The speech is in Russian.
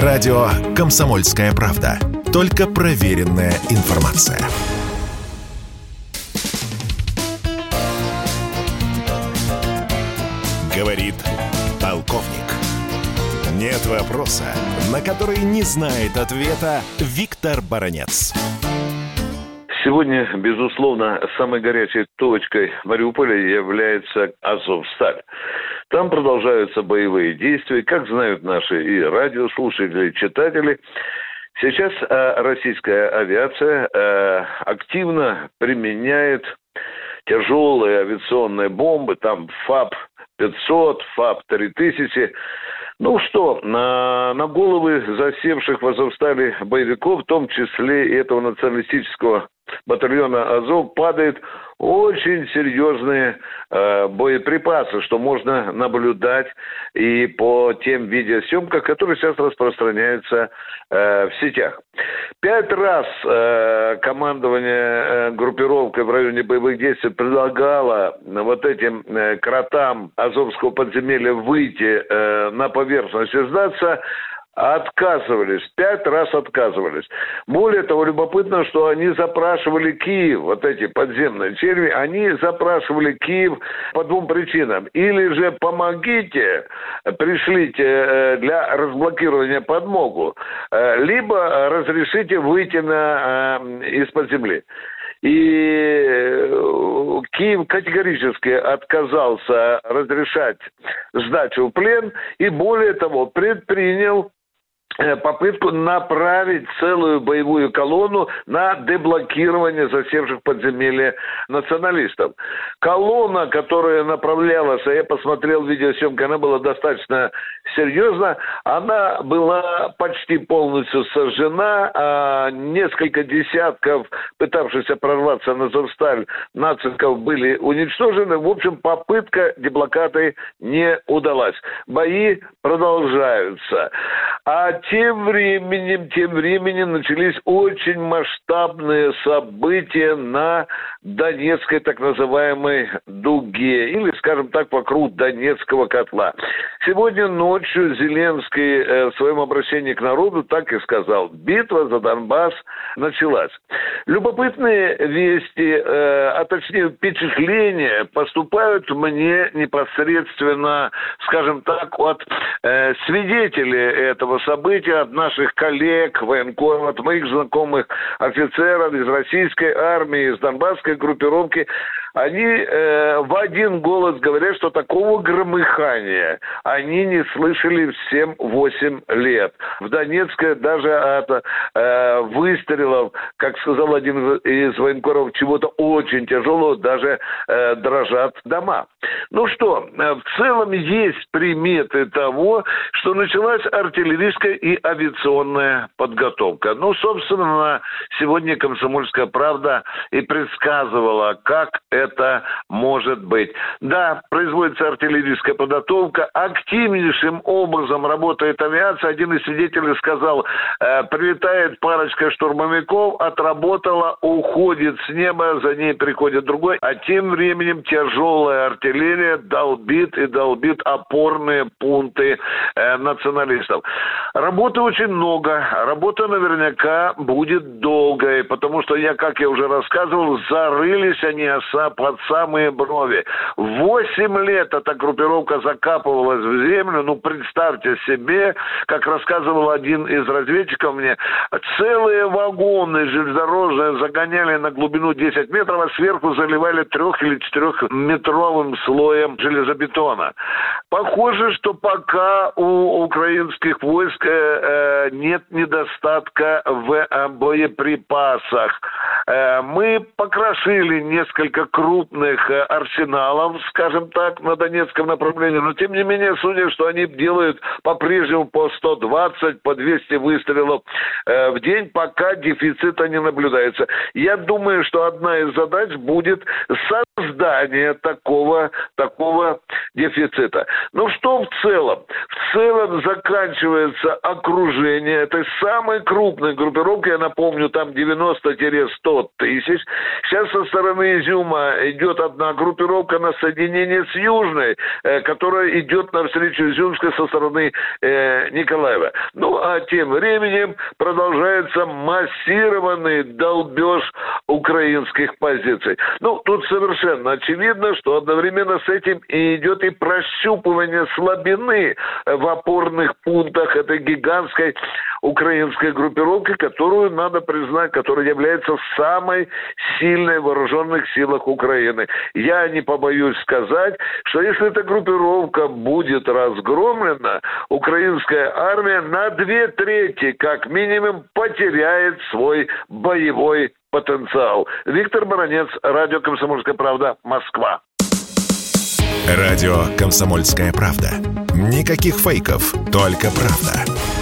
Радио «Комсомольская правда». Только проверенная информация. Говорит полковник. Нет вопроса, на который не знает ответа Виктор Баранец. Сегодня, безусловно, самой горячей точкой Мариуполя является Азовсталь. Там продолжаются боевые действия, как знают наши и радиослушатели, и читатели. Сейчас э, российская авиация э, активно применяет тяжелые авиационные бомбы, там ФАП-500, ФАП-3000. Ну что, на, на головы засевших в Азовстале боевиков, в том числе и этого националистического батальона Азов, падает очень серьезные э, боеприпасы, что можно наблюдать и по тем видеосъемкам, которые сейчас распространяются э, в сетях. Пять раз э, командование э, группировкой в районе боевых действий предлагало вот этим э, кротам Азовского подземелья выйти э, на поверхность и сдаться Отказывались, пять раз отказывались. Более того, любопытно, что они запрашивали Киев, вот эти подземные черви, они запрашивали Киев по двум причинам. Или же помогите, пришлите э, для разблокирования подмогу, э, либо разрешите выйти на, э, из-под земли. И Киев категорически отказался разрешать сдачу в плен и более того предпринял попытку направить целую боевую колонну на деблокирование засевших в подземелье националистов. Колонна, которая направлялась, а я посмотрел видеосъемку, она была достаточно серьезна, она была почти полностью сожжена, а несколько десятков пытавшихся прорваться на Зовсталь нациков были уничтожены. В общем, попытка деблокады не удалась. Бои продолжаются. А тем временем, тем временем начались очень масштабные события на Донецкой так называемой дуге, или, скажем так, вокруг Донецкого котла. Сегодня ночью Зеленский э, в своем обращении к народу так и сказал, битва за Донбасс началась. Любопытные вести, э, а точнее впечатления поступают мне непосредственно, скажем так, от э, свидетелей этого события от наших коллег, военкоров, от моих знакомых офицеров из российской армии, из донбасской группировки, они э, в один голос говорят, что такого громыхания они не слышали в 7-8 лет. В Донецке даже от э, выстрелов, как сказал один из военкоров, чего-то очень тяжелого, даже э, дрожат дома. Ну что, э, в целом есть приметы того, что началась артиллерийская и авиационная подготовка. Ну, собственно, сегодня «Комсомольская правда» и предсказывала, как это может быть. Да, производится артиллерийская подготовка, активнейшим образом работает авиация. Один из свидетелей сказал, э, прилетает парочка штурмовиков, отработала, уходит с неба, за ней приходит другой, а тем временем тяжелая артиллерия долбит и долбит опорные пункты э, националистов. Работы очень много, работа наверняка будет долгой, потому что я, как я уже рассказывал, зарылись они под самые брови. Восемь лет эта группировка закапывалась в землю. Ну, представьте себе, как рассказывал один из разведчиков мне, целые вагоны железнодорожные загоняли на глубину 10 метров, а сверху заливали трех- или четырехметровым слоем железобетона. Похоже, что пока у украинских войск э, э, нет недостатка в э, боеприпасах. Э, мы покрошили несколько крупных э, арсеналов, скажем так, на Донецком направлении, но тем не менее, судя, что они делают по-прежнему по 120, по 200 выстрелов э, в день, пока дефицита не наблюдается. Я думаю, что одна из задач будет создания такого, такого дефицита. Ну что в целом? В целом заканчивается окружение этой самой крупной группировки, я напомню, там 90-100 тысяч. Сейчас со стороны Изюма идет одна группировка на соединение с Южной, э, которая идет навстречу Изюмской со стороны э, Николаева. Ну а тем временем продолжается массированный долбеж украинских позиций. Ну, тут совершенно очевидно, что одновременно с этим и идет и прощупывание слабины в опорных пунктах этой гигантской украинской группировки, которую, надо признать, которая является самой сильной в вооруженных силах Украины. Я не побоюсь сказать, что если эта группировка будет разгромлена, украинская армия на две трети, как минимум, потеряет свой боевой потенциал. Виктор Баранец, Радио «Комсомольская правда», Москва. Радио «Комсомольская правда». Никаких фейков, только правда.